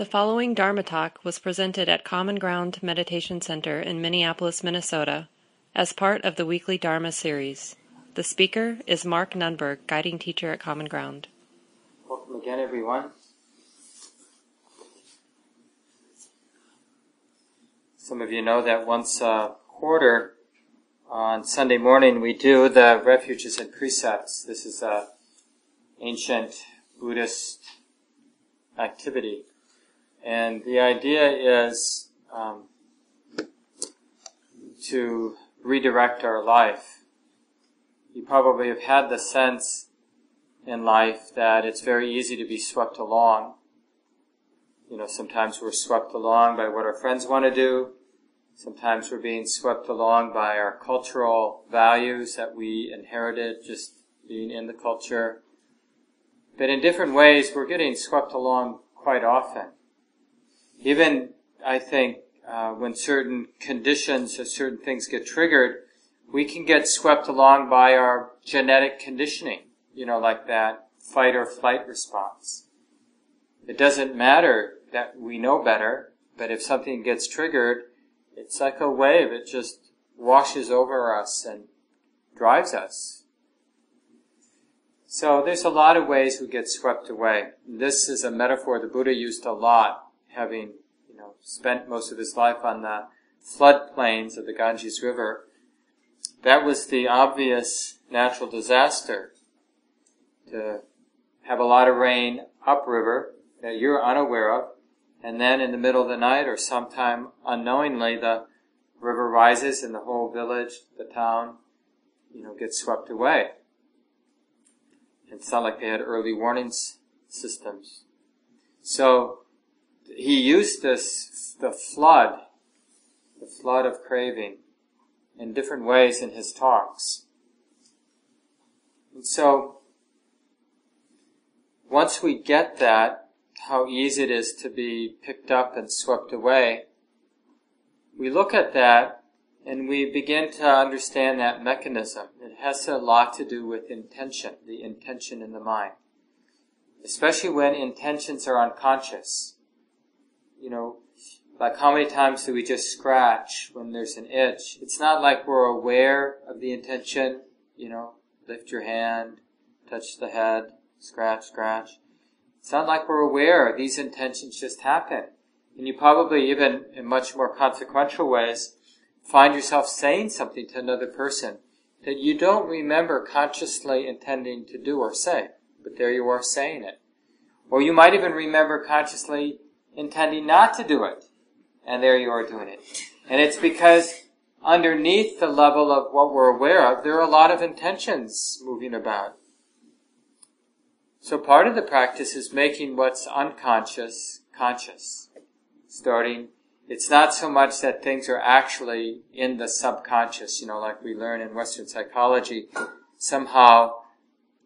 The following Dharma talk was presented at Common Ground Meditation Center in Minneapolis, Minnesota, as part of the weekly Dharma series. The speaker is Mark Nunberg, guiding teacher at Common Ground. Welcome again, everyone. Some of you know that once a quarter on Sunday morning we do the refuges and precepts. This is a ancient Buddhist activity. And the idea is um, to redirect our life. You probably have had the sense in life that it's very easy to be swept along. You know, sometimes we're swept along by what our friends want to do. Sometimes we're being swept along by our cultural values that we inherited just being in the culture. But in different ways, we're getting swept along quite often. Even, I think, uh, when certain conditions or certain things get triggered, we can get swept along by our genetic conditioning, you know, like that fight or flight response. It doesn't matter that we know better, but if something gets triggered, it's like a wave. It just washes over us and drives us. So there's a lot of ways we get swept away. This is a metaphor the Buddha used a lot, having you know spent most of his life on the floodplains of the Ganges River. That was the obvious natural disaster to have a lot of rain upriver that you're unaware of, and then in the middle of the night or sometime unknowingly the river rises and the whole village, the town, you know, gets swept away. It's not like they had early warning systems. So he used this, the flood, the flood of craving, in different ways in his talks. And so, once we get that, how easy it is to be picked up and swept away, we look at that and we begin to understand that mechanism. It has a lot to do with intention, the intention in the mind. Especially when intentions are unconscious. You know, like how many times do we just scratch when there's an itch? It's not like we're aware of the intention, you know, lift your hand, touch the head, scratch, scratch. It's not like we're aware. These intentions just happen. And you probably, even in much more consequential ways, find yourself saying something to another person that you don't remember consciously intending to do or say, but there you are saying it. Or you might even remember consciously intending not to do it, and there you are doing it. And it's because underneath the level of what we're aware of, there are a lot of intentions moving about. So part of the practice is making what's unconscious conscious. Starting, it's not so much that things are actually in the subconscious, you know, like we learn in Western psychology, somehow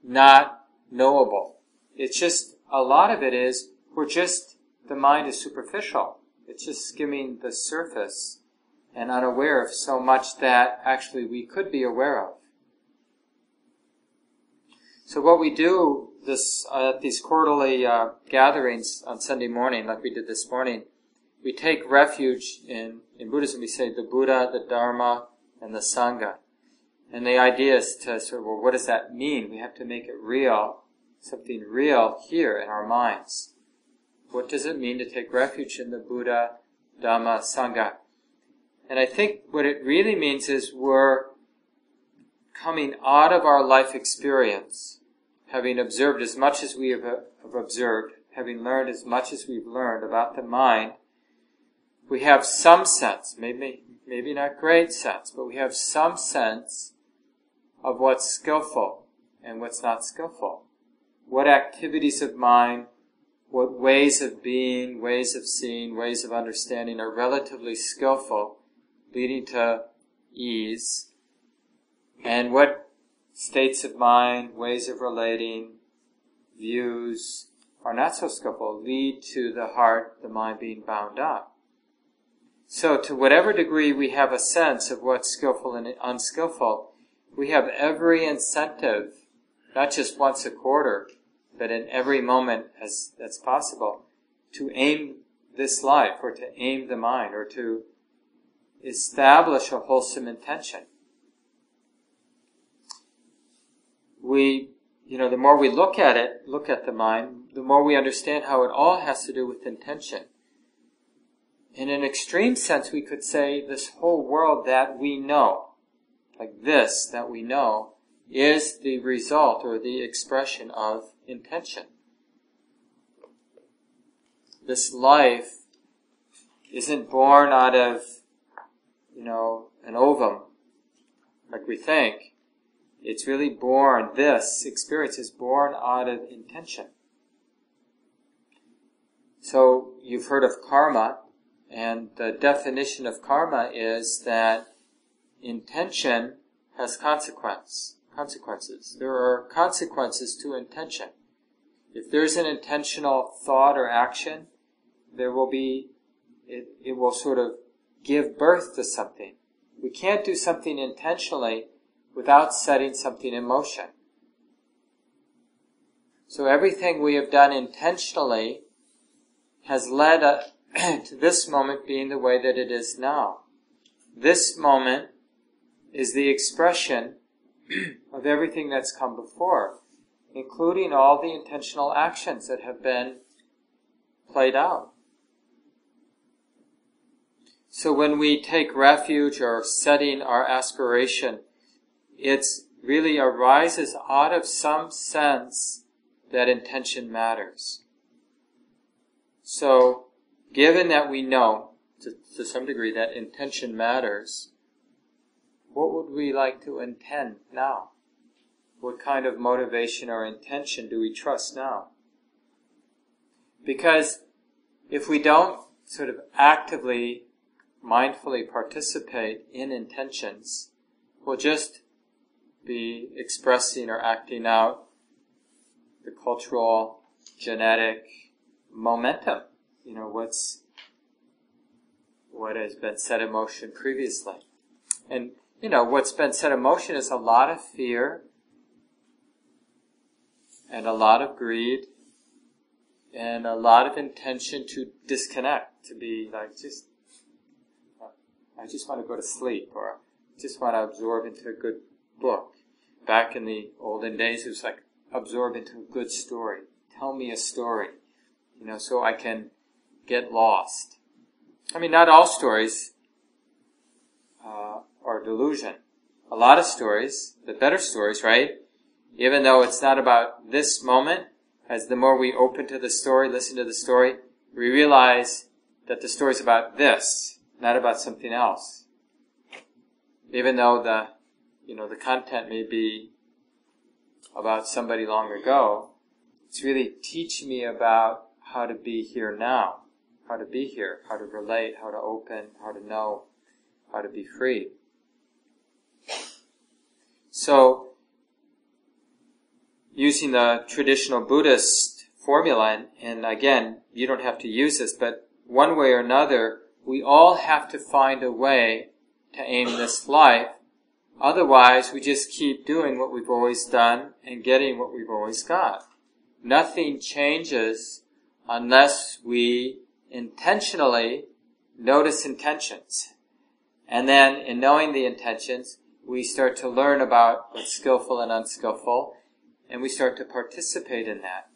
not knowable. It's just, a lot of it is, we're just, the mind is superficial. It's just skimming the surface and unaware of so much that actually we could be aware of. So what we do this uh, at these quarterly uh, gatherings on Sunday morning, like we did this morning, we take refuge in in Buddhism. We say the Buddha, the Dharma, and the Sangha. And the idea is to sort of, well, what does that mean? We have to make it real, something real here in our minds. What does it mean to take refuge in the Buddha, Dhamma, Sangha? And I think what it really means is we're coming out of our life experience having observed as much as we have, have observed, having learned as much as we've learned about the mind, we have some sense, maybe, maybe not great sense, but we have some sense of what's skillful and what's not skillful. What activities of mind, what ways of being, ways of seeing, ways of understanding are relatively skillful, leading to ease, and what states of mind, ways of relating, views are not so skillful lead to the heart, the mind being bound up. So to whatever degree we have a sense of what's skillful and unskillful, we have every incentive, not just once a quarter, but in every moment as that's possible, to aim this life or to aim the mind or to establish a wholesome intention. We, you know, the more we look at it, look at the mind, the more we understand how it all has to do with intention. In an extreme sense, we could say this whole world that we know, like this that we know, is the result or the expression of intention. This life isn't born out of, you know, an ovum, like we think. It's really born, this experience is born out of intention. So you've heard of karma, and the definition of karma is that intention has consequence, consequences. There are consequences to intention. If there's an intentional thought or action, there will be, it, it will sort of give birth to something. We can't do something intentionally without setting something in motion. So everything we have done intentionally has led to this moment being the way that it is now. This moment is the expression of everything that's come before, including all the intentional actions that have been played out. So when we take refuge or setting our aspiration, it really arises out of some sense that intention matters. So, given that we know to, to some degree that intention matters, what would we like to intend now? What kind of motivation or intention do we trust now? Because if we don't sort of actively, mindfully participate in intentions, we'll just be expressing or acting out the cultural, genetic momentum. You know, what's, what has been set in motion previously. And you know, what's been set in motion is a lot of fear and a lot of greed and a lot of intention to disconnect, to be like just, I just want to go to sleep or just want to absorb into a good book. Back in the olden days, it was like absorb into a good story. Tell me a story, you know, so I can get lost. I mean, not all stories uh, or delusion. A lot of stories, the better stories, right? Even though it's not about this moment, as the more we open to the story, listen to the story, we realize that the story is about this, not about something else. Even though the, you know, the content may be about somebody long ago, it's really teaching me about how to be here now, how to be here, how to relate, how to open, how to know, how to be free. So, using the traditional Buddhist formula, and, and again, you don't have to use this, but one way or another, we all have to find a way to aim this life. Otherwise, we just keep doing what we've always done and getting what we've always got. Nothing changes unless we intentionally notice intentions. And then, in knowing the intentions, we start to learn about what's skillful and unskillful, and we start to participate in that.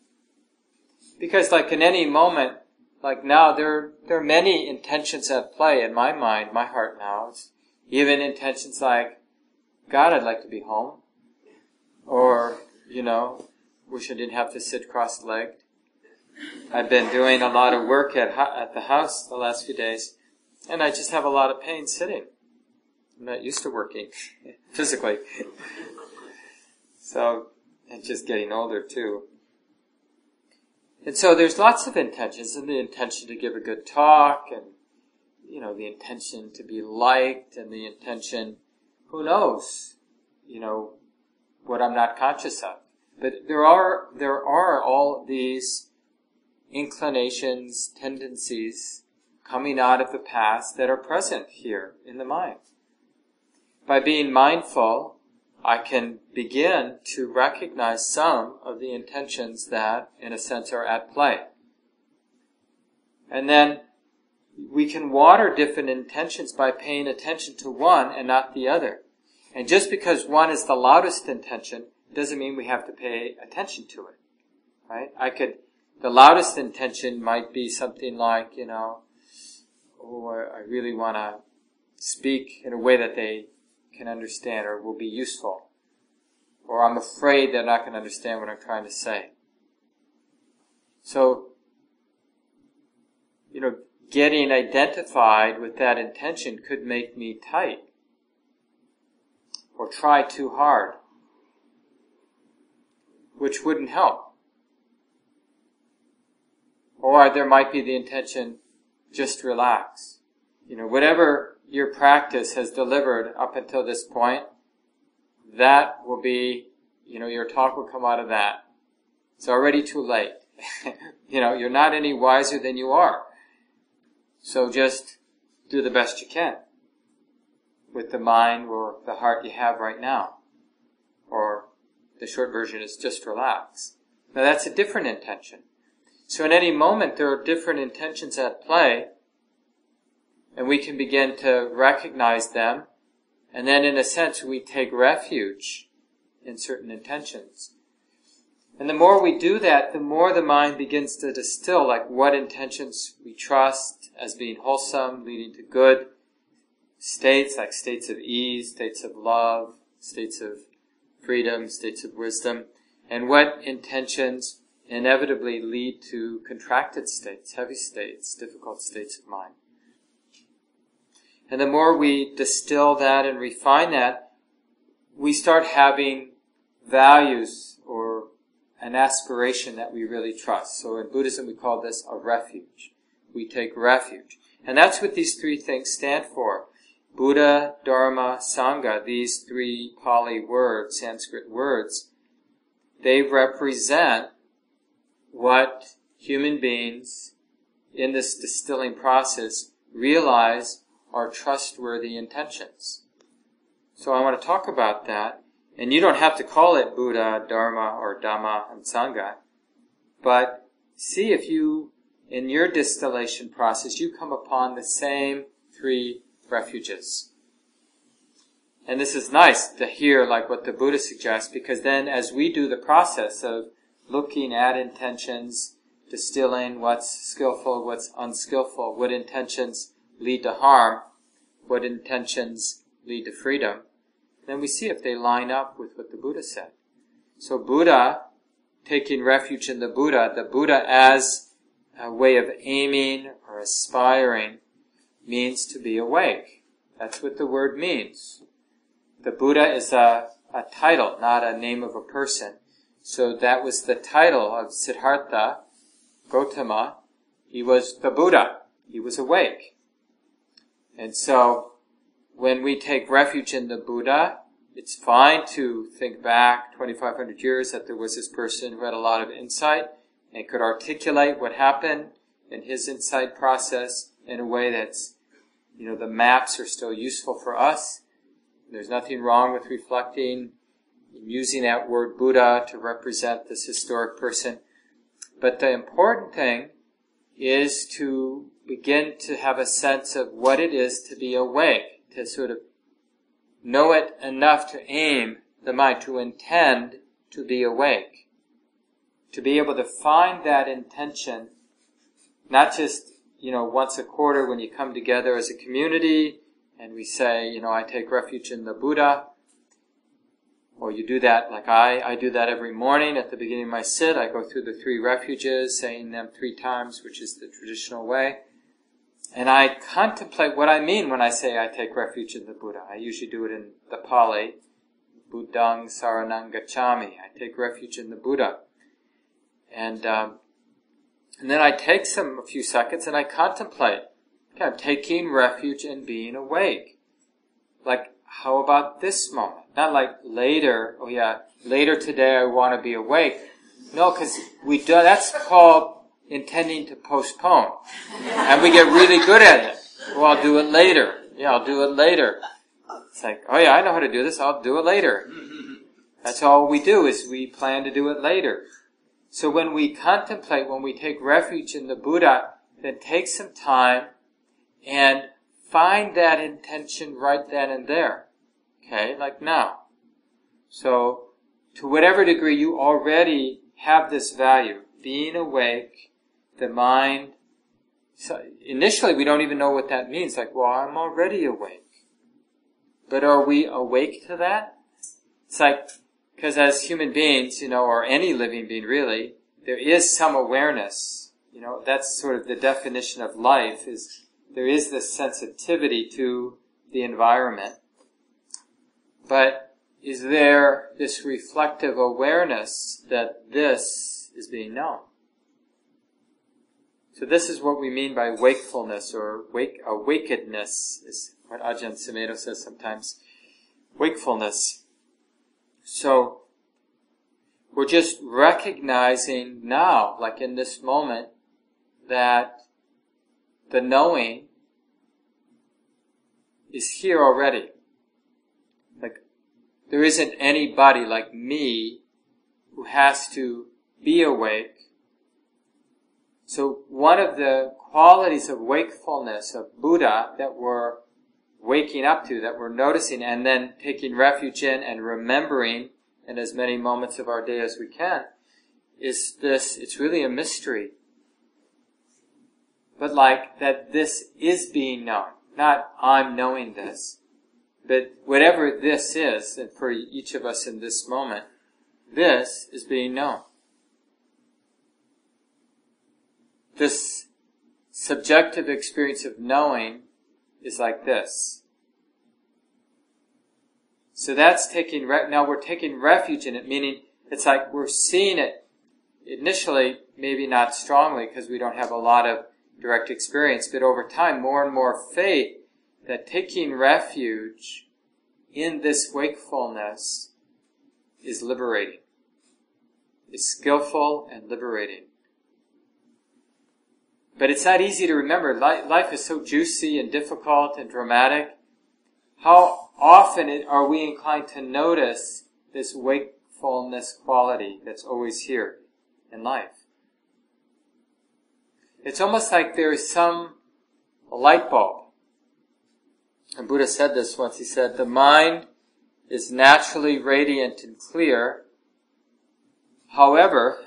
Because like in any moment, like now, there, there are many intentions at play in my mind, my heart now. It's even intentions like, God, I'd like to be home. Or, you know, wish I didn't have to sit cross-legged. I've been doing a lot of work at, at the house the last few days, and I just have a lot of pain sitting. I'm not used to working physically. so, and just getting older too. And so there's lots of intentions, and the intention to give a good talk, and, you know, the intention to be liked, and the intention, who knows, you know, what I'm not conscious of. But there are, there are all these inclinations, tendencies coming out of the past that are present here in the mind by being mindful, I can begin to recognize some of the intentions that, in a sense, are at play. And then we can water different intentions by paying attention to one and not the other. And just because one is the loudest intention doesn't mean we have to pay attention to it. Right? I could, the loudest intention might be something like, you know, oh, I really want to speak in a way that they can understand or will be useful. Or I'm afraid they're not going to understand what I'm trying to say. So, you know, getting identified with that intention could make me tight or try too hard, which wouldn't help. Or there might be the intention, just relax. You know, whatever your practice has delivered up until this point, that will be, you know, your talk will come out of that. It's already too late. you know, you're not any wiser than you are. So just do the best you can with the mind or the heart you have right now. Or the short version is just relax. Now that's a different intention. So in any moment there are different intentions at play and we can begin to recognize them and then in a sense we take refuge in certain intentions. And the more we do that, the more the mind begins to distill like what intentions we trust as being wholesome, leading to good states, like states of ease, states of love, states of freedom, states of wisdom, and what intentions inevitably lead to contracted states, heavy states, difficult states of mind. And the more we distill that and refine that, we start having values or an aspiration that we really trust. So in Buddhism we call this a refuge. We take refuge. And that's what these three things stand for. Buddha, Dharma, Sangha, these three Pali words, Sanskrit words, they represent what human beings in this distilling process realize are trustworthy intentions. So I want to talk about that. And you don't have to call it Buddha, Dharma, or Dhamma and Sangha, but see if you, in your distillation process, you come upon the same three refuges. And this is nice to hear like what the Buddha suggests because then as we do the process of looking at intentions, distilling what's skillful, what's unskillful, what intentions lead to harm, what intentions lead to freedom, then we see if they line up with what the Buddha said. So Buddha, taking refuge in the Buddha, the Buddha as a way of aiming or aspiring means to be awake. That's what the word means. The Buddha is a, a title, not a name of a person. So that was the title of Siddhartha Gautama. He was the Buddha. He was awake. And so, when we take refuge in the Buddha, it's fine to think back 2,500 years that there was this person who had a lot of insight and could articulate what happened in his insight process in a way that's, you know, the maps are still useful for us. There's nothing wrong with reflecting using that word Buddha to represent this historic person. But the important thing is to begin to have a sense of what it is to be awake, to sort of know it enough to aim the mind, to intend to be awake. To be able to find that intention, not just, you know, once a quarter when you come together as a community and we say, you know, I take refuge in the Buddha, or you do that like I, I do that every morning at the beginning of my sit. I go through the three refuges, saying them three times, which is the traditional way. And I contemplate what I mean when I say I take refuge in the Buddha. I usually do it in the Pali, Buddhang Saranang. I take refuge in the Buddha. And, um, and then I take some, a few seconds and I contemplate. Okay, I'm taking refuge in being awake. Like, how about this moment? Not like later, oh yeah, later today I want to be awake. No, because we do, that's called intending to postpone. And we get really good at it. Well, I'll do it later. Yeah, I'll do it later. It's like, oh yeah, I know how to do this. I'll do it later. That's all we do is we plan to do it later. So when we contemplate, when we take refuge in the Buddha, then take some time and find that intention right then and there. Okay, like now. So, to whatever degree you already have this value, being awake, the mind, so initially we don't even know what that means. Like, well, I'm already awake. But are we awake to that? It's like, because as human beings, you know, or any living being really, there is some awareness. You know, that's sort of the definition of life is there is this sensitivity to the environment. But is there this reflective awareness that this is being known? So this is what we mean by wakefulness or wake, awakedness is what Ajahn Sumedho says sometimes. Wakefulness. So, we're just recognizing now, like in this moment, that the knowing is here already. There isn't anybody like me who has to be awake so one of the qualities of wakefulness of Buddha that we're waking up to, that we're noticing, and then taking refuge in and remembering in as many moments of our day as we can, is this, it's really a mystery. But like that this is being known. Not I'm knowing this. But whatever this is, for each of us in this moment, this is being known. this subjective experience of knowing is like this. So that's taking, re- now we're taking refuge in it, meaning it's like we're seeing it initially, maybe not strongly because we don't have a lot of direct experience, but over time, more and more faith that taking refuge in this wakefulness is liberating, is skillful and liberating. But it's not easy to remember. Life is so juicy and difficult and dramatic. How often are we inclined to notice this wakefulness quality that's always here in life? It's almost like there is some light bulb. And Buddha said this once. He said, the mind is naturally radiant and clear. However,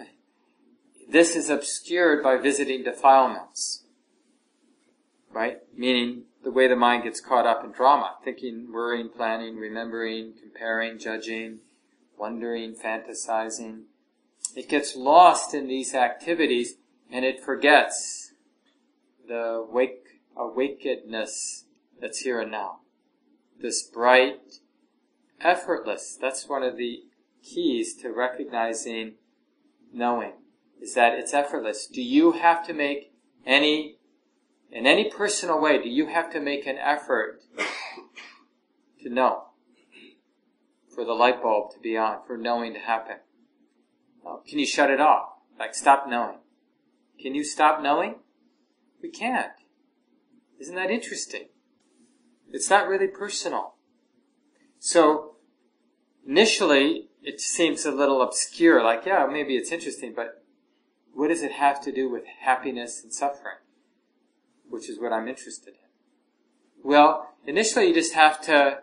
this is obscured by visiting defilements. Right? Meaning the way the mind gets caught up in drama. Thinking, worrying, planning, remembering, comparing, judging, wondering, fantasizing. It gets lost in these activities and it forgets the wake, awakeness that's here and now. This bright, effortless, that's one of the keys to recognizing knowing is that it's effortless. Do you have to make any, in any personal way, do you have to make an effort to know? For the light bulb to be on, for knowing to happen? Can you shut it off? Like stop knowing. Can you stop knowing? We can't. Isn't that interesting? It's not really personal. So, initially, it seems a little obscure, like, yeah, maybe it's interesting, but what does it have to do with happiness and suffering? Which is what I'm interested in. Well, initially you just have to,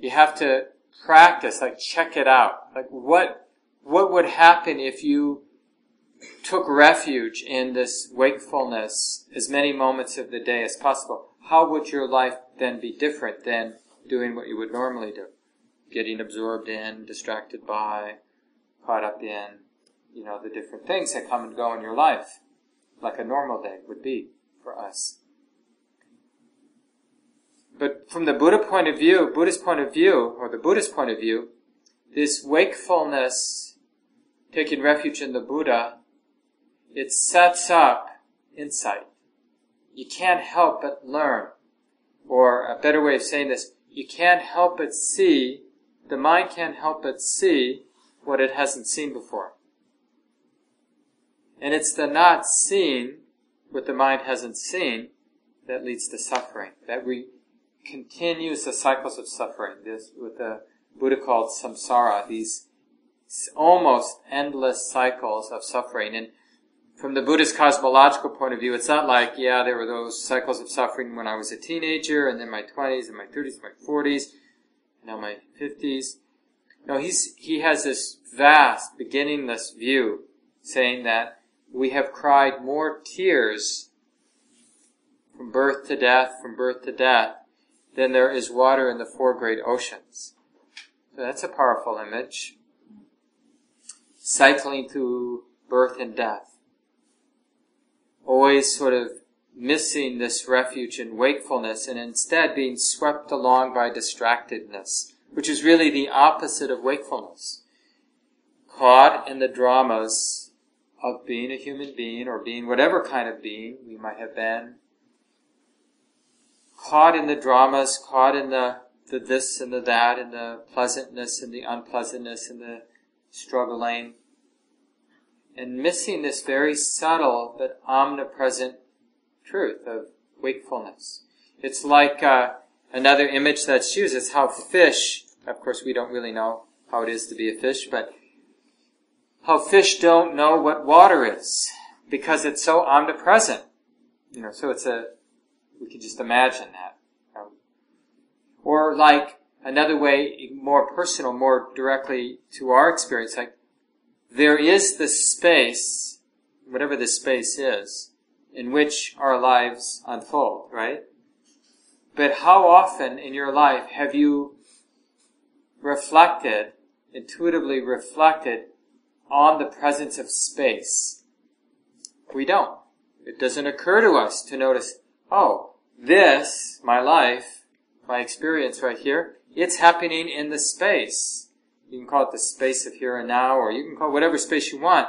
you have to practice, like check it out. Like what, what would happen if you took refuge in this wakefulness as many moments of the day as possible? How would your life then be different than doing what you would normally do? Getting absorbed in, distracted by, caught up in, you know, the different things that come and go in your life, like a normal day would be for us. But from the Buddha point of view, Buddhist point of view, or the Buddhist point of view, this wakefulness, taking refuge in the Buddha, it sets up insight. You can't help but learn. Or a better way of saying this, you can't help but see, the mind can't help but see what it hasn't seen before. And it's the not seeing what the mind hasn't seen that leads to suffering. That we continues the cycles of suffering. This what the Buddha called samsara, these almost endless cycles of suffering. And from the Buddhist cosmological point of view, it's not like, yeah, there were those cycles of suffering when I was a teenager, and then my 20s, and my 30s, and my 40s, and now my 50s. No, he's, he has this vast, beginningless view, saying that we have cried more tears from birth to death, from birth to death, than there is water in the four great oceans. So that's a powerful image. Cycling through birth and death always sort of missing this refuge in wakefulness and instead being swept along by distractedness, which is really the opposite of wakefulness. Caught in the dramas of being a human being or being whatever kind of being we might have been. Caught in the dramas, caught in the, the this and the that and the pleasantness and the unpleasantness and the struggling and missing this very subtle but omnipresent truth of wakefulness. It's like uh, another image that's used is how fish, of course we don't really know how it is to be a fish, but how fish don't know what water is because it's so omnipresent. You know, so it's a, we can just imagine that. Or like another way, more personal, more directly to our experience, like there is the space, whatever the space is, in which our lives unfold, right? But how often in your life have you reflected, intuitively reflected on the presence of space? We don't. It doesn't occur to us to notice, oh, this, my life, my experience right here, it's happening in the space you can call it the space of here and now, or you can call it whatever space you want.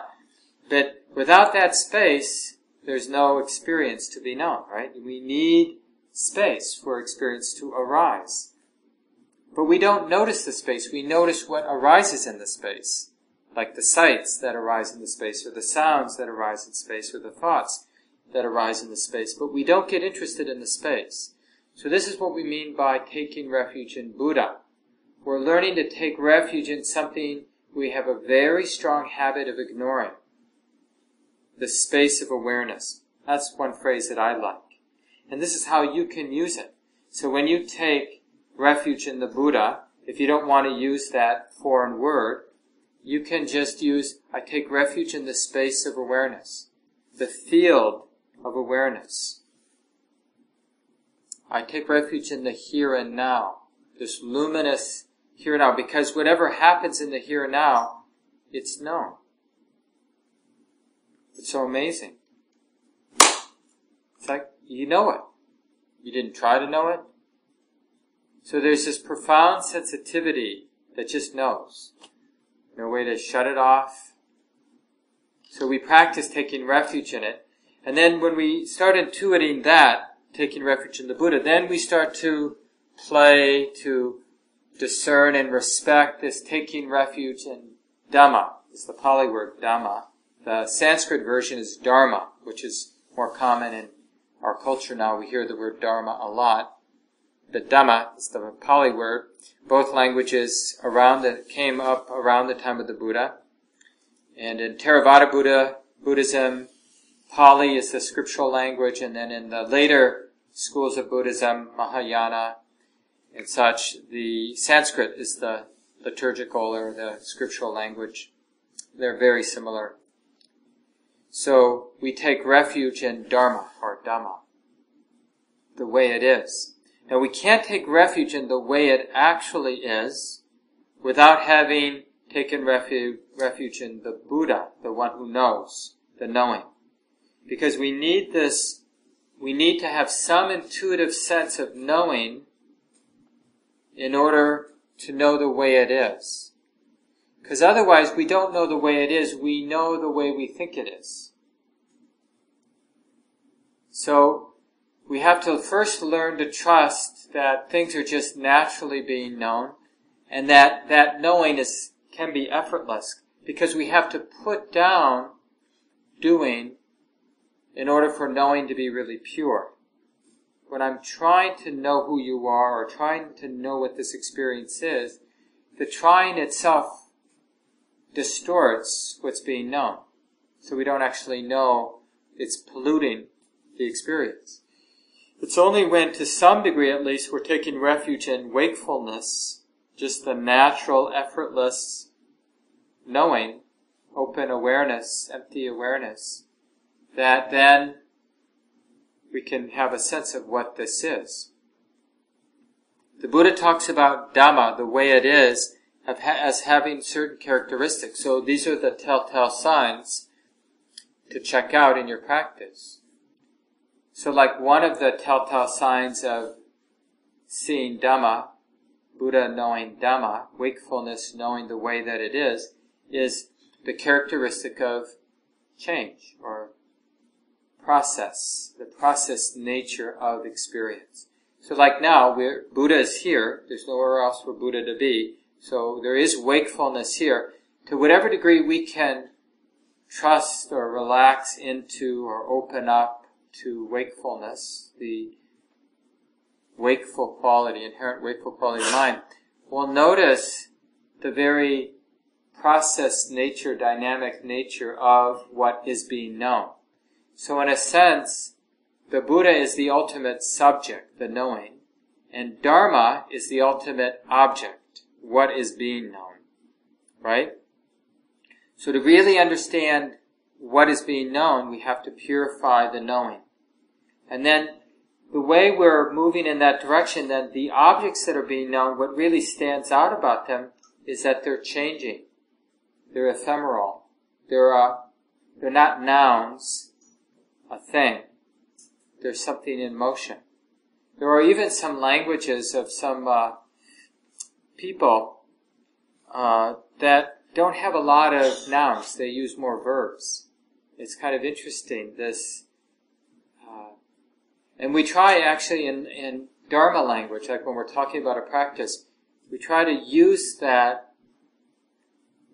But without that space, there's no experience to be known, right? We need space for experience to arise. But we don't notice the space. We notice what arises in the space. Like the sights that arise in the space, or the sounds that arise in space, or the thoughts that arise in the space. But we don't get interested in the space. So this is what we mean by taking refuge in Buddha. We're learning to take refuge in something we have a very strong habit of ignoring. The space of awareness. That's one phrase that I like. And this is how you can use it. So when you take refuge in the Buddha, if you don't want to use that foreign word, you can just use, I take refuge in the space of awareness, the field of awareness. I take refuge in the here and now, this luminous here and now, because whatever happens in the here and now, it's known. It's so amazing. It's like you know it. You didn't try to know it. So there's this profound sensitivity that just knows. No way to shut it off. So we practice taking refuge in it. And then when we start intuiting that, taking refuge in the Buddha, then we start to play, to discern and respect this taking refuge in Dhamma. It's the Pali word Dhamma. The Sanskrit version is Dharma, which is more common in our culture now. We hear the word Dharma a lot. The Dhamma is the Pali word. Both languages around came up around the time of the Buddha. And in Theravada Buddha, Buddhism, Pali is the scriptural language, and then in the later schools of Buddhism, Mahayana, and such, the Sanskrit is the liturgical or the scriptural language. They're very similar. So we take refuge in Dharma or Dhamma, the way it is. Now we can't take refuge in the way it actually is without having taken refuge, refuge in the Buddha, the one who knows, the knowing. Because we need this, we need to have some intuitive sense of knowing in order to know the way it is. Because otherwise, we don't know the way it is, we know the way we think it is. So, we have to first learn to trust that things are just naturally being known, and that that knowing is, can be effortless, because we have to put down doing in order for knowing to be really pure when I'm trying to know who you are or trying to know what this experience is, the trying itself distorts what's being known. So we don't actually know it's polluting the experience. It's only when, to some degree at least, we're taking refuge in wakefulness, just the natural, effortless knowing, open awareness, empty awareness, that then we can have a sense of what this is. The Buddha talks about Dhamma, the way it is, as having certain characteristics. So these are the telltale signs to check out in your practice. So like one of the telltale signs of seeing Dhamma, Buddha knowing Dhamma, wakefulness knowing the way that it is, is the characteristic of change or process, the process nature of experience. So like now, we're, Buddha is here. There's nowhere else for Buddha to be. So there is wakefulness here. To whatever degree we can trust or relax into or open up to wakefulness, the wakeful quality, inherent wakeful quality of mind, we'll notice the very process nature, dynamic nature of what is being known. So in a sense, the Buddha is the ultimate subject, the knowing, and Dharma is the ultimate object, what is being known. Right? So to really understand what is being known, we have to purify the knowing. And then the way we're moving in that direction, then the objects that are being known, what really stands out about them is that they're changing. They're ephemeral. They're, uh, they're not nouns, a thing there's something in motion. There are even some languages of some uh, people uh, that don't have a lot of nouns. They use more verbs. It's kind of interesting. This, uh, and we try actually in, in Dharma language, like when we're talking about a practice, we try to use that.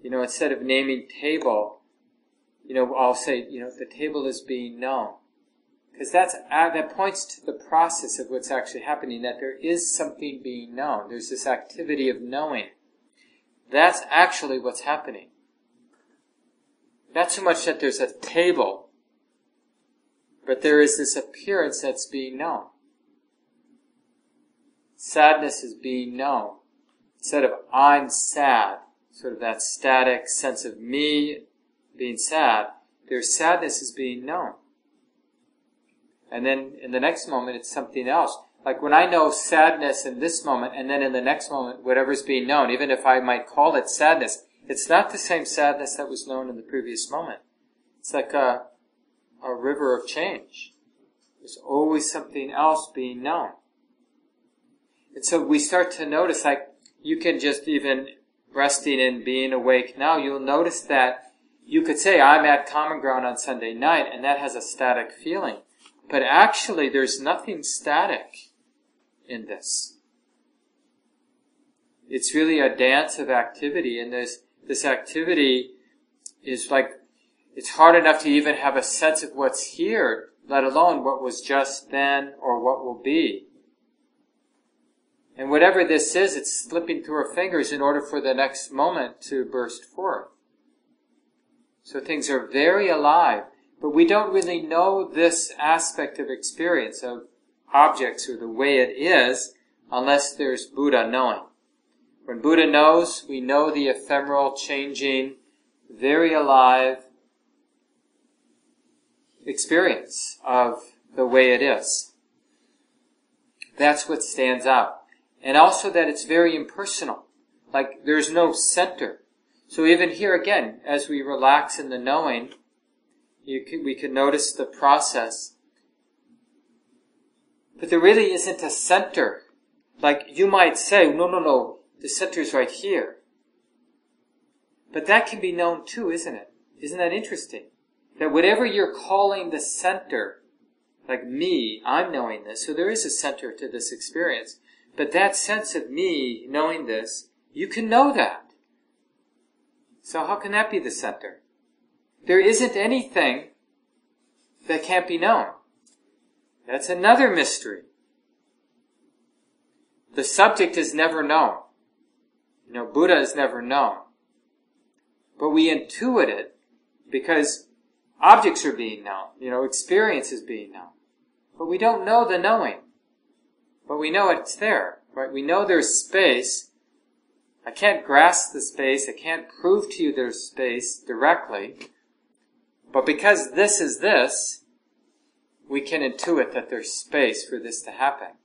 You know, instead of naming table, you know, I'll say, you know, the table is being known because that's uh, that points to the process of what's actually happening. That there is something being known. There's this activity of knowing. That's actually what's happening. Not so much that there's a table, but there is this appearance that's being known. Sadness is being known. Instead of I'm sad, sort of that static sense of me being sad, there's sadness is being known. And then in the next moment, it's something else. Like when I know sadness in this moment, and then in the next moment, whatever's being known, even if I might call it sadness, it's not the same sadness that was known in the previous moment. It's like a, a river of change. There's always something else being known. And so we start to notice, like, you can just even resting and being awake now, you'll notice that you could say, I'm at common ground on Sunday night, and that has a static feeling. But actually, there's nothing static in this. It's really a dance of activity, and this, this activity is like, it's hard enough to even have a sense of what's here, let alone what was just then or what will be. And whatever this is, it's slipping through our fingers in order for the next moment to burst forth. So things are very alive. But we don't really know this aspect of experience of objects or the way it is unless there's Buddha knowing. When Buddha knows, we know the ephemeral, changing, very alive experience of the way it is. That's what stands out. And also that it's very impersonal. Like there's no center. So even here again, as we relax in the knowing, you can, we can notice the process. But there really isn't a center. Like you might say, no, no, no, the center is right here. But that can be known too, isn't it? Isn't that interesting? That whatever you're calling the center, like me, I'm knowing this, so there is a center to this experience. But that sense of me knowing this, you can know that. So how can that be the center? there isn't anything that can't be known. That's another mystery. The subject is never known. You know, Buddha is never known. But we intuit it because objects are being known, you know, experience is being known. But we don't know the knowing. But we know it's there, right? We know there's space. I can't grasp the space. I can't prove to you there's space directly. But because this is this, we can intuit that there's space for this to happen.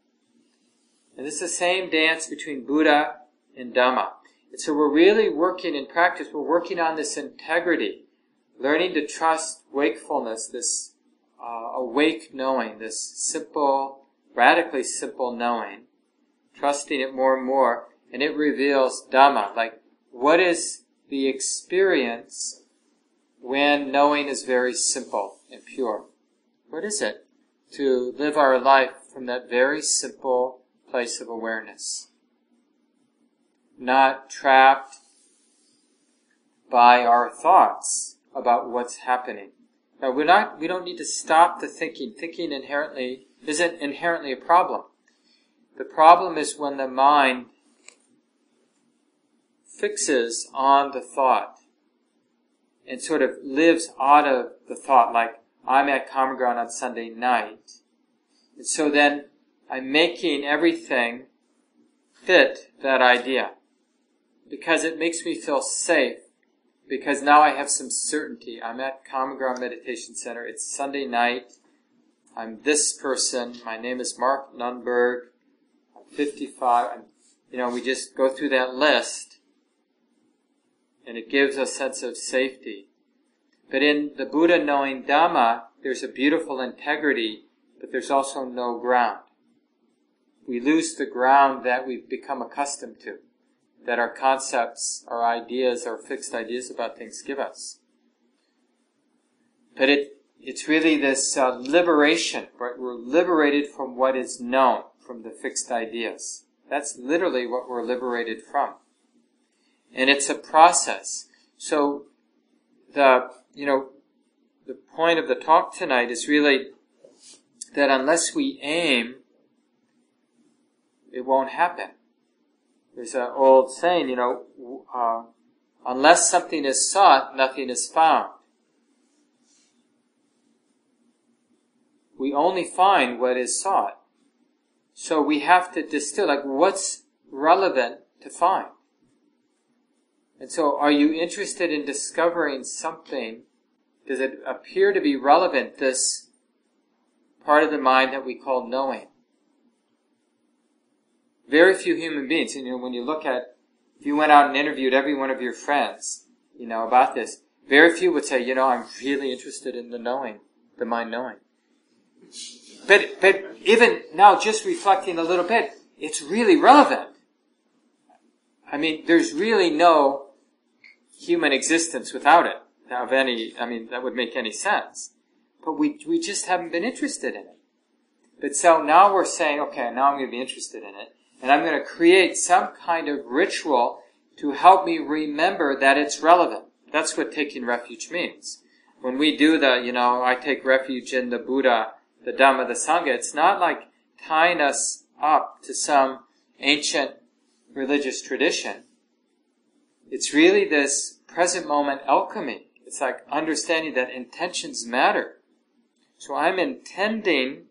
And this is the same dance between Buddha and Dhamma. And so we're really working in practice, we're working on this integrity, learning to trust wakefulness, this uh, awake knowing, this simple, radically simple knowing, trusting it more and more, and it reveals Dhamma, like what is the experience when knowing is very simple and pure. What is it? To live our life from that very simple place of awareness. Not trapped by our thoughts about what's happening. Now we're not, we don't need to stop the thinking. Thinking inherently isn't inherently a problem. The problem is when the mind fixes on the thought and sort of lives out of the thought, like I'm at Common Ground on Sunday night. And so then I'm making everything fit that idea because it makes me feel safe because now I have some certainty. I'm at Common Ground Meditation Center. It's Sunday night. I'm this person. My name is Mark Nunberg. I'm 55. I'm, you know, we just go through that list and it gives a sense of safety. But in the Buddha knowing Dhamma, there's a beautiful integrity, but there's also no ground. We lose the ground that we've become accustomed to that our concepts, our ideas, our fixed ideas about things give us. But it, it's really this uh, liberation, right? We're liberated from what is known, from the fixed ideas. That's literally what we're liberated from. And it's a process. So, the, you know, the point of the talk tonight is really that unless we aim, it won't happen. There's an old saying, you know, uh, unless something is sought, nothing is found. We only find what is sought. So we have to distill, like, what's relevant to find? And so, are you interested in discovering something? Does it appear to be relevant, this part of the mind that we call knowing? Very few human beings, you know, when you look at, if you went out and interviewed every one of your friends, you know, about this, very few would say, you know, I'm really interested in the knowing, the mind knowing. But, but even now, just reflecting a little bit, it's really relevant. I mean, there's really no human existence without it of any, I mean, that would make any sense. But we, we just haven't been interested in it. But so now we're saying, okay, now I'm going to be interested in it and I'm going to create some kind of ritual to help me remember that it's relevant. That's what taking refuge means. When we do the, you know, I take refuge in the Buddha, the Dhamma, the Sangha, it's not like tying us up to some ancient religious tradition. It's really this present moment alchemy. It's like understanding that intentions matter. So I'm intending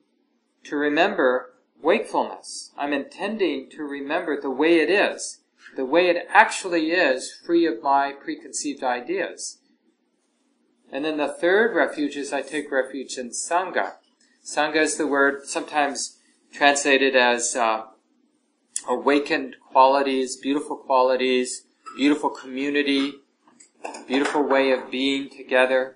to remember wakefulness. I'm intending to remember the way it is, the way it actually is, free of my preconceived ideas. And then the third refuge is I take refuge in Sangha. Sangha is the word sometimes translated as uh, awakened qualities, beautiful qualities, beautiful community, beautiful way of being together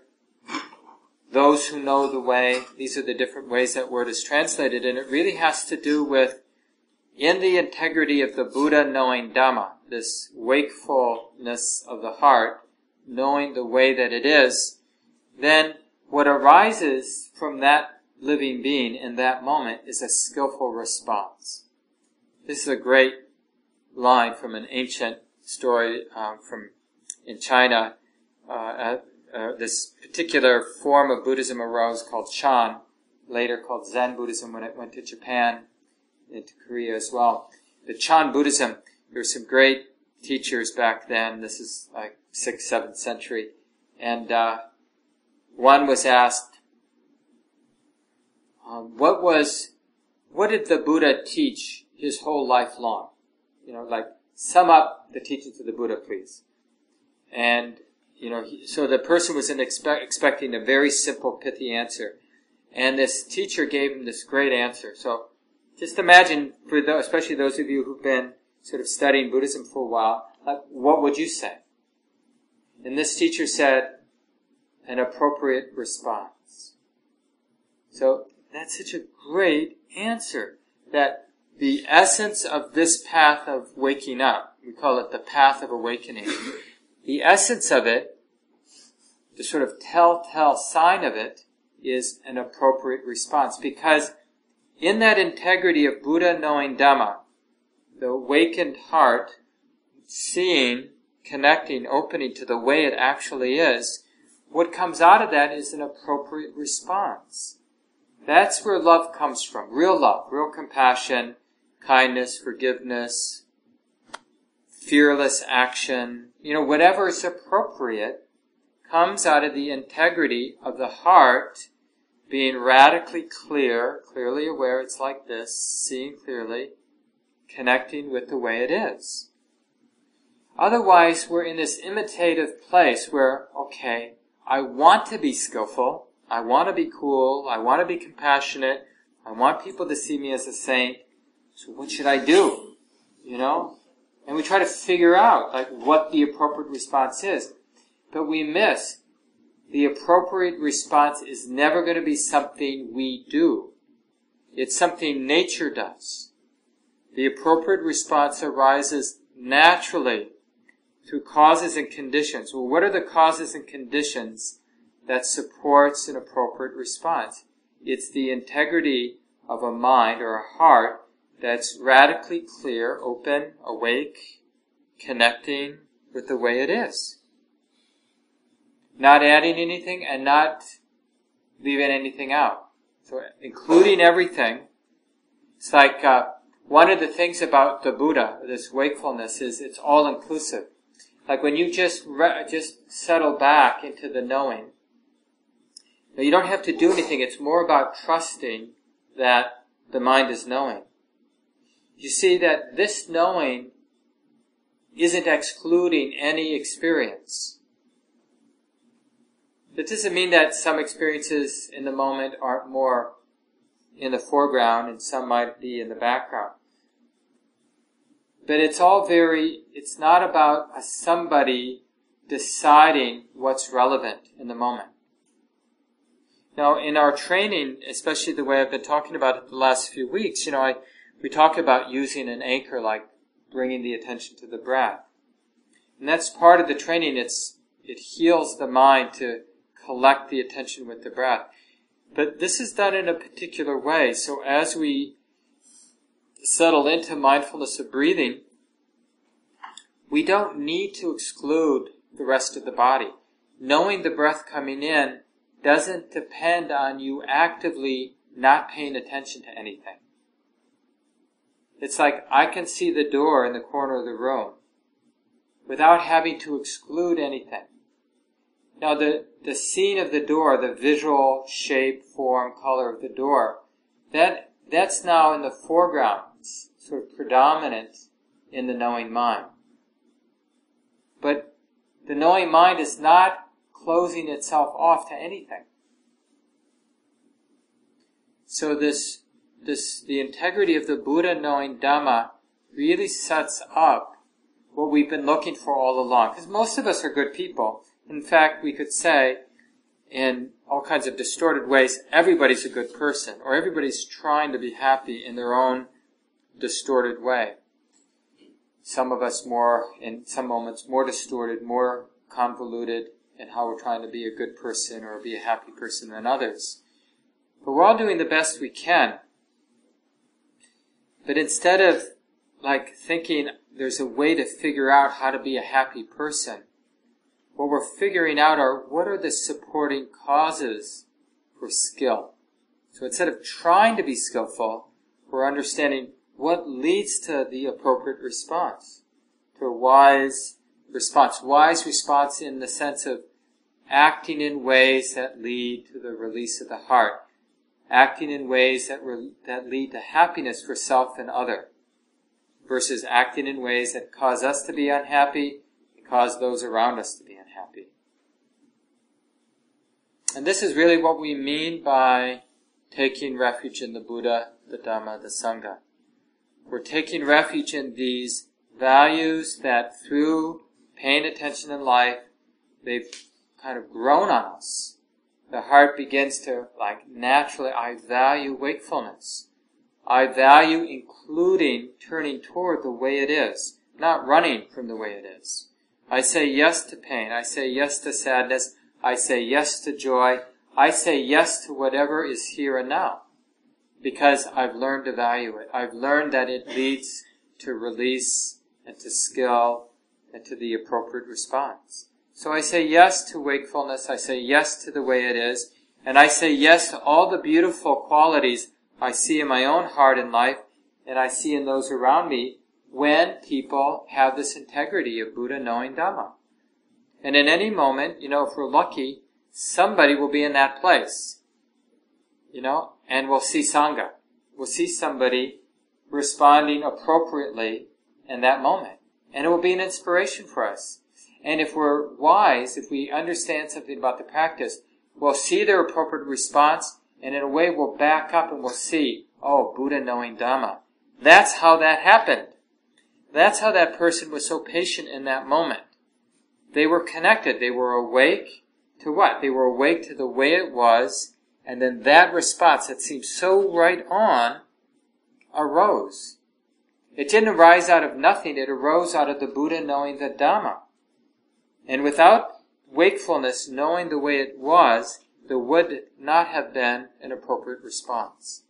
those who know the way. These are the different ways that word is translated, and it really has to do with in the integrity of the Buddha knowing Dhamma, this wakefulness of the heart, knowing the way that it is, then what arises from that living being in that moment is a skillful response. This is a great line from an ancient story um, from in China. Uh, uh, this particular form of Buddhism arose called Chan, later called Zen Buddhism when it went to Japan, into Korea as well. The Chan Buddhism, there were some great teachers back then. This is like sixth, seventh century, and uh, one was asked, um, what was, what did the Buddha teach his whole life long? You know, like, sum up the teachings of the Buddha, please. And, you know, he, so the person was expect, expecting a very simple, pithy answer. And this teacher gave him this great answer. So, just imagine, for especially those of you who've been sort of studying Buddhism for a while, like, what would you say? And this teacher said, an appropriate response. So, that's such a great answer. That the essence of this path of waking up, we call it the path of awakening, the essence of it, the sort of telltale sign of it, is an appropriate response. Because in that integrity of Buddha knowing Dhamma, the awakened heart, seeing, connecting, opening to the way it actually is, what comes out of that is an appropriate response. That's where love comes from. Real love, real compassion, kindness, forgiveness, fearless action, you know, whatever is appropriate comes out of the integrity of the heart being radically clear, clearly aware it's like this, seeing clearly, connecting with the way it is. Otherwise, we're in this imitative place where, okay, I want to be skillful, I want to be cool, I want to be compassionate, I want people to see me as a saint, so what should I do? You know? And we try to figure out, like, what the appropriate response is. But we miss the appropriate response is never going to be something we do. It's something nature does. The appropriate response arises naturally through causes and conditions. Well, what are the causes and conditions that supports an appropriate response? It's the integrity of a mind or a heart that's radically clear, open, awake, connecting with the way it is. Not adding anything and not leaving anything out. So including everything. It's like uh, one of the things about the Buddha, this wakefulness, is it's all inclusive. Like when you just re- just settle back into the knowing. Now you don't have to do anything. It's more about trusting that the mind is knowing you see that this knowing isn't excluding any experience. That doesn't mean that some experiences in the moment aren't more in the foreground and some might be in the background. But it's all very, it's not about a somebody deciding what's relevant in the moment. Now, in our training, especially the way I've been talking about it the last few weeks, you know, I, we talk about using an anchor like bringing the attention to the breath. And that's part of the training. It's, it heals the mind to collect the attention with the breath. But this is done in a particular way. So as we settle into mindfulness of breathing, we don't need to exclude the rest of the body. Knowing the breath coming in doesn't depend on you actively not paying attention to anything. It's like I can see the door in the corner of the room without having to exclude anything. Now the, the scene of the door, the visual shape, form, color of the door, that, that's now in the foreground, it's sort of predominant in the knowing mind. But the knowing mind is not closing itself off to anything. So this this, the integrity of the Buddha knowing Dhamma really sets up what we've been looking for all along. Because most of us are good people. In fact, we could say, in all kinds of distorted ways, everybody's a good person, or everybody's trying to be happy in their own distorted way. Some of us more, in some moments, more distorted, more convoluted in how we're trying to be a good person or be a happy person than others. But we're all doing the best we can. But instead of like thinking there's a way to figure out how to be a happy person, what we're figuring out are what are the supporting causes for skill. So instead of trying to be skillful, we're understanding what leads to the appropriate response, to a wise response. Wise response in the sense of acting in ways that lead to the release of the heart, acting in ways that, re- that lead to happiness for self and other, versus acting in ways that cause us to be unhappy and cause those around us to be unhappy. And this is really what we mean by taking refuge in the Buddha, the Dhamma, the Sangha. We're taking refuge in these values that through paying attention in life, they've kind of grown on us. The heart begins to, like, naturally, I value wakefulness. I value including turning toward the way it is, not running from the way it is. I say yes to pain. I say yes to sadness. I say yes to joy. I say yes to whatever is here and now. Because I've learned to value it. I've learned that it leads to release and to skill and to the appropriate response. So I say yes to wakefulness, I say yes to the way it is, and I say yes to all the beautiful qualities I see in my own heart and life, and I see in those around me when people have this integrity of Buddha knowing Dhamma. And in any moment, you know, if we're lucky, somebody will be in that place. You know, and we'll see Sangha. We'll see somebody responding appropriately in that moment. And it will be an inspiration for us. And if we're wise, if we understand something about the practice, we'll see their appropriate response, and in a way we'll back up and we'll see, oh, Buddha knowing Dhamma. That's how that happened. That's how that person was so patient in that moment. They were connected. They were awake to what? They were awake to the way it was, and then that response that seemed so right on arose. It didn't arise out of nothing, it arose out of the Buddha knowing the Dhamma. And without wakefulness knowing the way it was, there would not have been an appropriate response.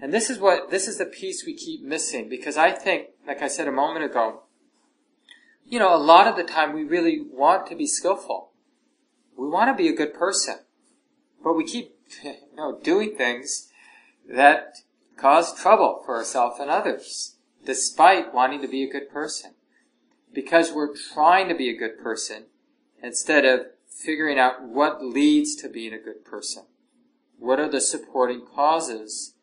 And this is what, this is the piece we keep missing because I think, like I said a moment ago, you know, a lot of the time we really want to be skillful. We want to be a good person. But we keep, you know, doing things that cause trouble for ourselves and others, despite wanting to be a good person because we're trying to be a good person instead of figuring out what leads to being a good person. What are the supporting causes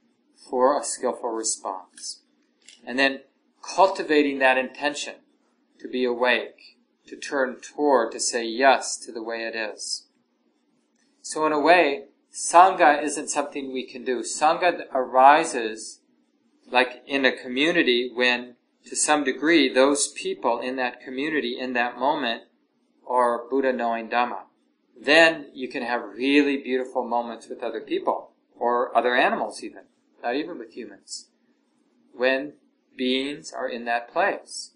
for a skillful response? And then cultivating that intention to be awake, to turn toward, to say yes to the way it is. So in a way, Sangha isn't something we can do. Sangha arises like in a community when to some degree, those people in that community in that moment are Buddha knowing Dhamma. Then you can have really beautiful moments with other people, or other animals even, not even with humans, when beings are in that place.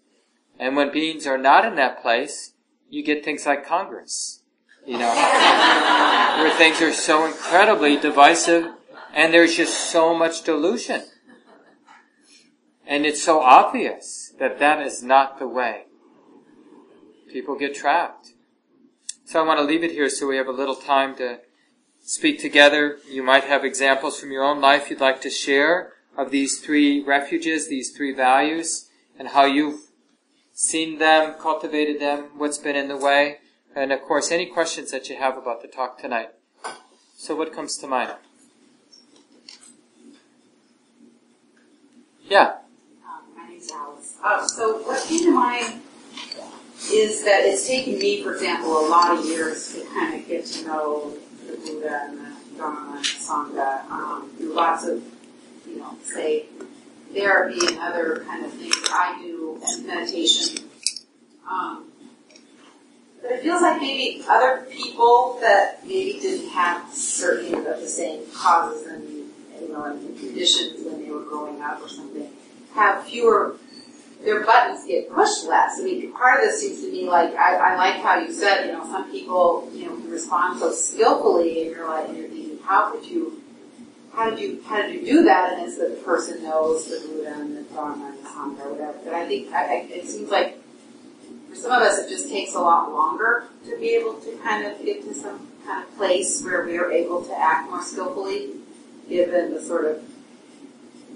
And when beings are not in that place, you get things like Congress, you know, where things are so incredibly divisive and there's just so much delusion. And it's so obvious that that is not the way. People get trapped. So I want to leave it here so we have a little time to speak together. You might have examples from your own life you'd like to share of these three refuges, these three values, and how you've seen them, cultivated them, what's been in the way, and of course any questions that you have about the talk tonight. So what comes to mind? Yeah. Um, so what came to mind is that it's taken me, for example, a lot of years to kind of get to know the Buddha and the Dharma and the Sangha um, through lots of, you know, say therapy and other kind of things I do and meditation. Um, but it feels like maybe other people that maybe didn't have certain of the same causes and you know and conditions when they were growing up or something have fewer their buttons get pushed less. I mean, part of this seems to be like, I, I like how you said, you know, some people, you know, respond so skillfully and you're like, and you're thinking, how could you, how did you, how did you do that? And it's the person knows the Buddha and the Dharma and the Sangha or whatever. But I think, I, I, it seems like for some of us it just takes a lot longer to be able to kind of get to some kind of place where we are able to act more skillfully given the sort of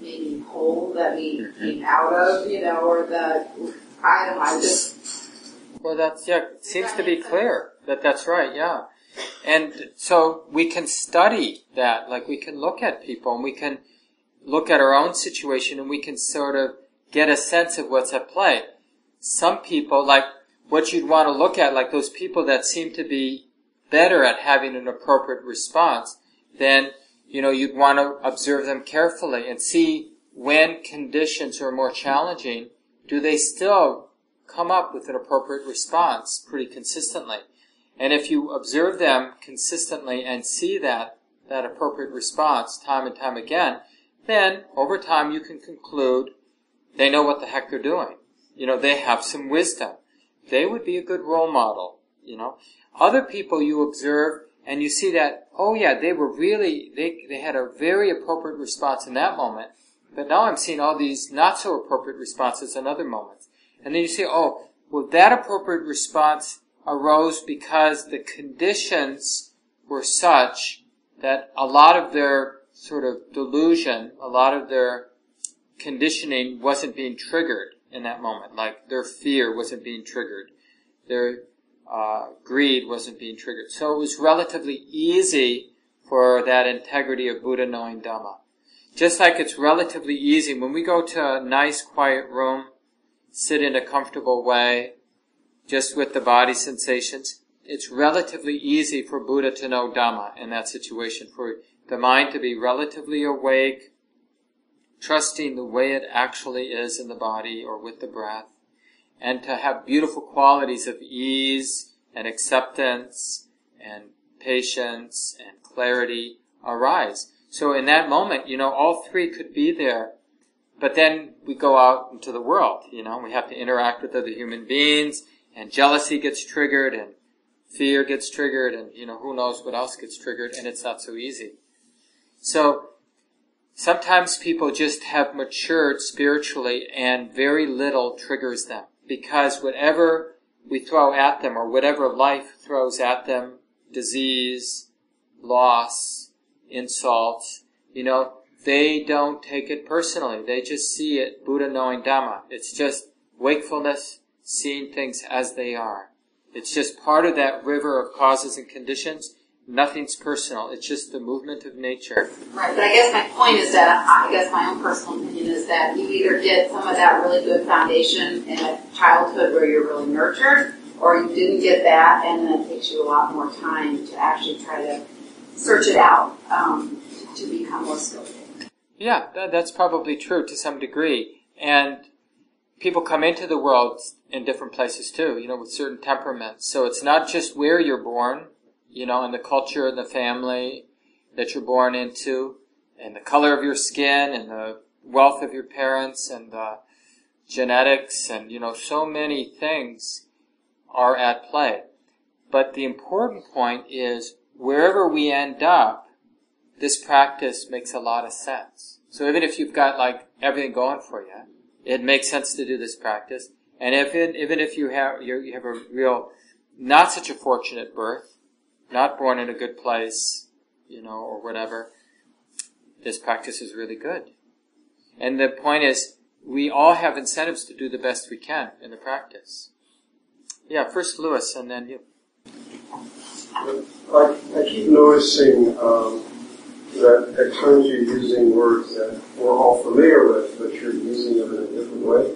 maybe hole that we came out of, you know, or the, I I just. Well, that's, yeah, seems to be clear. That that's right. Yeah. And so we can study that, like we can look at people and we can look at our own situation and we can sort of get a sense of what's at play. Some people, like what you'd want to look at, like those people that seem to be better at having an appropriate response, then, you know, you'd want to observe them carefully and see when conditions are more challenging, do they still come up with an appropriate response pretty consistently? And if you observe them consistently and see that, that appropriate response time and time again, then over time you can conclude they know what the heck they're doing. You know, they have some wisdom. They would be a good role model, you know. Other people you observe and you see that, oh yeah, they were really, they, they had a very appropriate response in that moment, but now I'm seeing all these not so appropriate responses in other moments. And then you say, oh, well that appropriate response arose because the conditions were such that a lot of their sort of delusion, a lot of their conditioning wasn't being triggered in that moment. Like their fear wasn't being triggered. Their uh, greed wasn't being triggered. So it was relatively easy for that integrity of Buddha knowing Dhamma. Just like it's relatively easy when we go to a nice quiet room, sit in a comfortable way, just with the body sensations, it's relatively easy for Buddha to know Dhamma in that situation, for the mind to be relatively awake, trusting the way it actually is in the body or with the breath, and to have beautiful qualities of ease and acceptance and patience and clarity arise. So in that moment, you know, all three could be there, but then we go out into the world, you know, we have to interact with other human beings, and jealousy gets triggered, and fear gets triggered, and, you know, who knows what else gets triggered, and it's not so easy. So, Sometimes people just have matured spiritually and very little triggers them because whatever we throw at them or whatever life throws at them, disease, loss, insults, you know, they don't take it personally. They just see it, Buddha knowing Dhamma. It's just wakefulness, seeing things as they are. It's just part of that river of causes and conditions Nothing's personal. It's just the movement of nature. Right, but I guess my point is that I guess my own personal opinion is that you either get some of that really good foundation in a childhood where you're really nurtured, or you didn't get that, and then it takes you a lot more time to actually try to search it out um, to become more skillful. Yeah, that, that's probably true to some degree, and people come into the world in different places too. You know, with certain temperaments. So it's not just where you're born you know, and the culture and the family that you're born into, and the color of your skin, and the wealth of your parents, and the genetics, and, you know, so many things are at play. But the important point is wherever we end up, this practice makes a lot of sense. So even if you've got like everything going for you, it makes sense to do this practice. And if even if you have you have a real not such a fortunate birth, not born in a good place, you know, or whatever, this practice is really good. And the point is, we all have incentives to do the best we can in the practice. Yeah, first Lewis, and then you. I, I keep noticing um, that at times you're using words that we're all familiar with, but you're using them in a different way.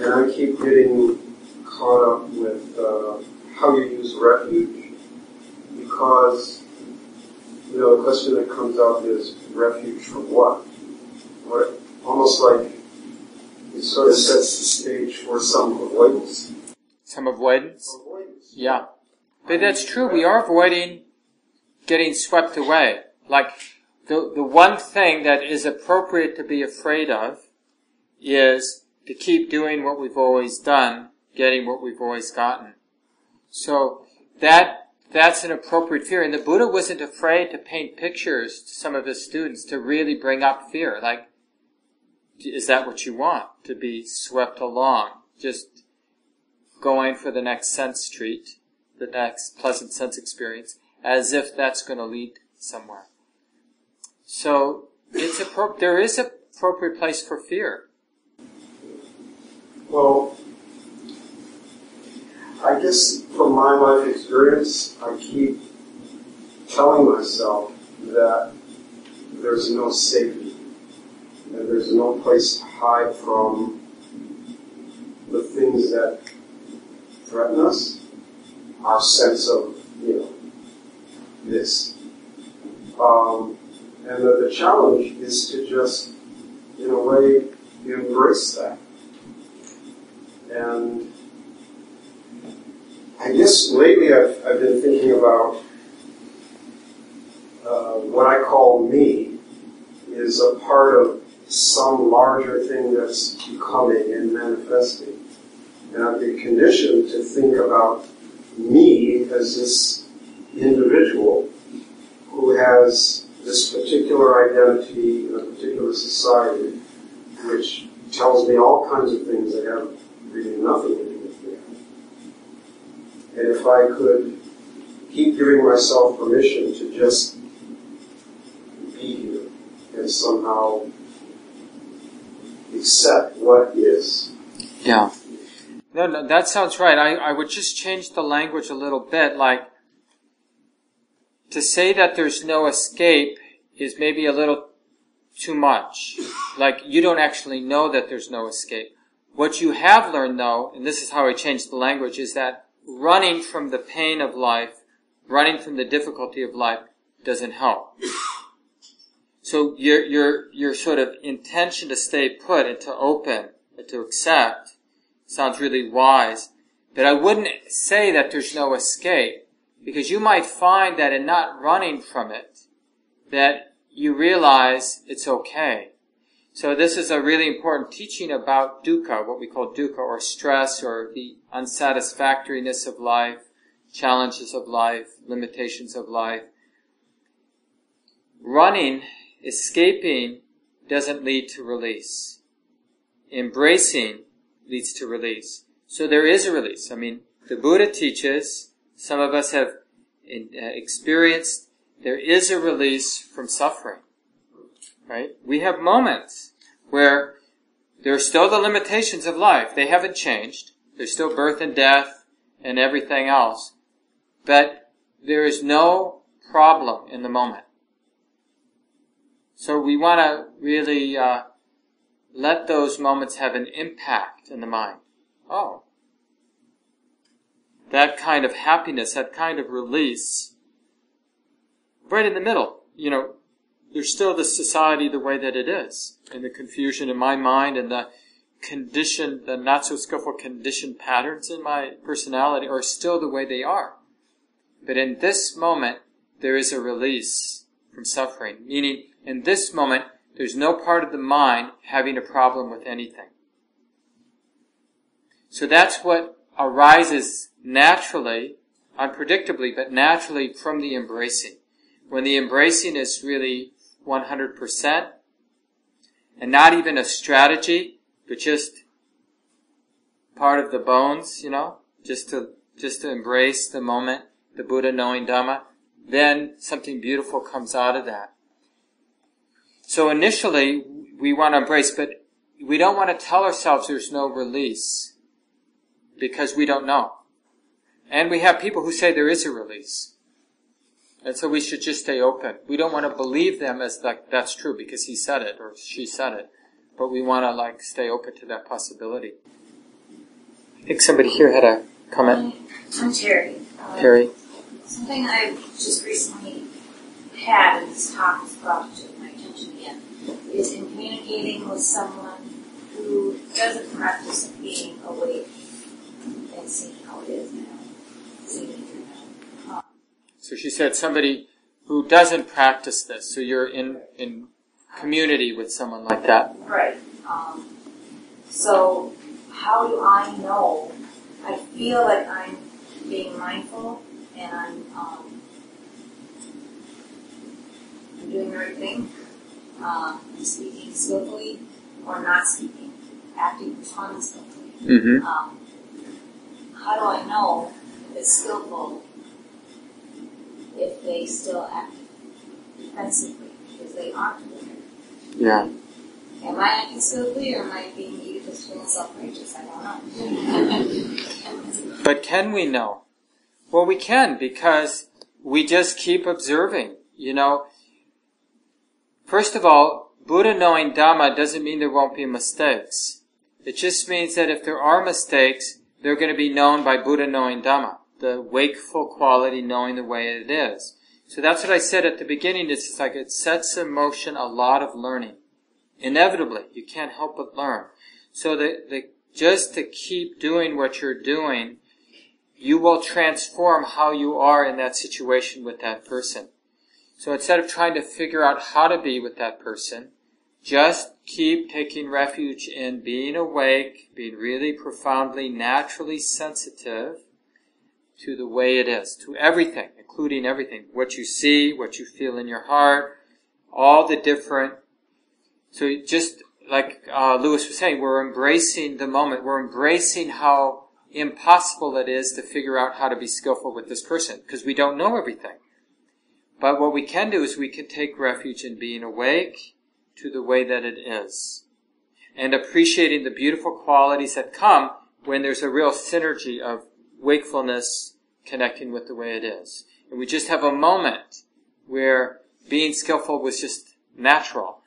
And I keep getting caught up with uh, how you use refuge because, you know, the question that comes up is refuge from what? What, almost like it sort of sets the stage for some avoidance. Some avoidance? Avoidance. Yeah. But that's true. We are avoiding getting swept away. Like, the, the one thing that is appropriate to be afraid of is to keep doing what we've always done, getting what we've always gotten. So that that's an appropriate fear. And the Buddha wasn't afraid to paint pictures to some of his students to really bring up fear. Like, is that what you want? To be swept along? Just going for the next sense treat, the next pleasant sense experience, as if that's going to lead somewhere. So, it's appro- there is an appropriate place for fear. Well, I guess from my life experience, I keep telling myself that there's no safety and there's no place to hide from the things that threaten us, our sense of, you know, this. Um, and that the challenge is to just, in a way, embrace that. And I guess lately I've, I've been thinking about uh, what I call me is a part of some larger thing that's becoming and manifesting. And I've been conditioned to think about me as this individual who has this particular identity in a particular society, which tells me all kinds of things that have really nothing to do with me. And if I could keep giving myself permission to just be here and somehow accept what is. Yeah. No, no, that sounds right. I, I would just change the language a little bit, like, to say that there's no escape is maybe a little too much. Like, you don't actually know that there's no escape. What you have learned though, and this is how I changed the language, is that running from the pain of life, running from the difficulty of life, doesn't help. So your, your, your sort of intention to stay put and to open and to accept sounds really wise. But I wouldn't say that there's no escape because you might find that in not running from it, that you realize it's okay. So this is a really important teaching about dukkha, what we call dukkha or stress or the unsatisfactoriness of life, challenges of life, limitations of life. Running, escaping doesn't lead to release. Embracing leads to release. So there is a release. I mean, the Buddha teaches, some of us have uh, experienced, there is a release from suffering. Right? We have moments where there are still the limitations of life. They haven't changed. There's still birth and death and everything else. But there is no problem in the moment. So we want to really uh, let those moments have an impact in the mind. Oh, that kind of happiness, that kind of release, right in the middle. You know, there's still the society the way that it is, and the confusion in my mind, and the condition, the not so skillful conditioned patterns in my personality are still the way they are. But in this moment, there is a release from suffering, meaning in this moment, there's no part of the mind having a problem with anything. So that's what arises naturally, unpredictably, but naturally from the embracing. When the embracing is really 100% and not even a strategy, but just part of the bones, you know, just to, just to embrace the moment, the Buddha knowing Dhamma, then something beautiful comes out of that. So initially, we want to embrace, but we don't want to tell ourselves there's no release because we don't know. And we have people who say there is a release. And so we should just stay open. We don't want to believe them as that that's true because he said it or she said it. But we want to like stay open to that possibility. I think somebody here had a comment. I'm Terry. Um, Terry. Something I just recently had, and this talk has brought to my attention again, is in communicating with someone who doesn't practice being awake and seeing how it is now, seeing it through now. Um, So she said somebody who doesn't practice this. So you're in, in community with someone like that. Right. Um, so how do I know? I feel like I'm being mindful and I'm um, I'm doing the right thing. Uh, I'm speaking skillfully or not speaking, acting responding skillfully. Mm-hmm. Um, how do I know if it's skillful if they still act defensively because they aren't doing it? Yeah. Am I acting skillfully or am I being egotistical just feeling self-righteous. I don't know. But can we know? Well, we can because we just keep observing. You know, first of all, Buddha knowing Dhamma doesn't mean there won't be mistakes. It just means that if there are mistakes, they're going to be known by Buddha knowing Dhamma, the wakeful quality knowing the way it is. So that's what I said at the beginning. It's just like it sets in motion a lot of learning. Inevitably, you can't help but learn. So the, the, just to keep doing what you're doing, you will transform how you are in that situation with that person. So instead of trying to figure out how to be with that person, just keep taking refuge in being awake, being really profoundly, naturally sensitive to the way it is, to everything, including everything. What you see, what you feel in your heart, all the different. So just like uh, Lewis was saying, we're embracing the moment. We're embracing how impossible it is to figure out how to be skillful with this person because we don't know everything. But what we can do is we can take refuge in being awake to the way that it is and appreciating the beautiful qualities that come when there's a real synergy of wakefulness connecting with the way it is. And we just have a moment where being skillful was just natural,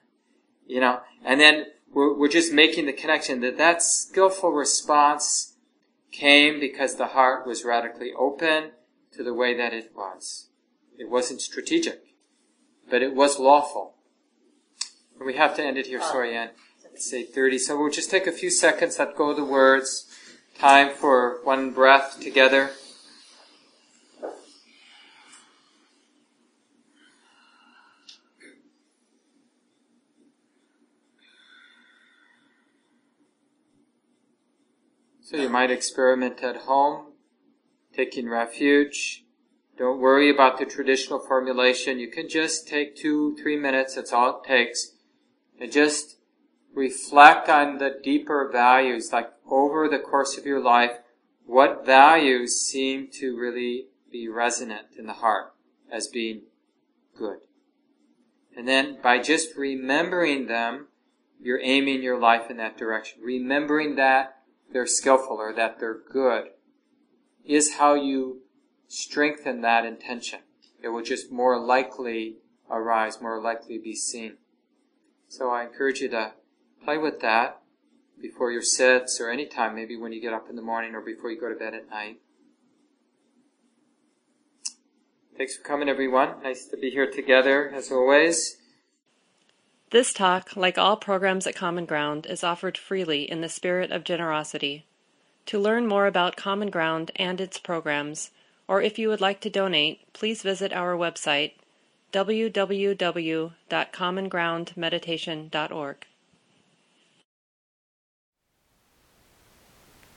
you know, and then we're, we're just making the connection that that skillful response came because the heart was radically open to the way that it was. It wasn't strategic, but it was lawful. And we have to end it here, uh, sorry, Anne. It's 8.30, so we'll just take a few seconds, let go of the words. Time for one breath together. So you might experiment at home, taking refuge. Don't worry about the traditional formulation. You can just take two, three minutes. That's all it takes. And just reflect on the deeper values, like over the course of your life, what values seem to really be resonant in the heart as being good. And then by just remembering them, you're aiming your life in that direction. Remembering that they're skillful or that they're good is how you strengthen that intention. It will just more likely arise, more likely be seen. So I encourage you to play with that before your sits or any time, maybe when you get up in the morning or before you go to bed at night. Thanks for coming, everyone. Nice to be here together, as always. This talk, like all programs at Common Ground, is offered freely in the spirit of generosity. To learn more about Common Ground and its programs, or if you would like to donate, please visit our website www.commongroundmeditation.org.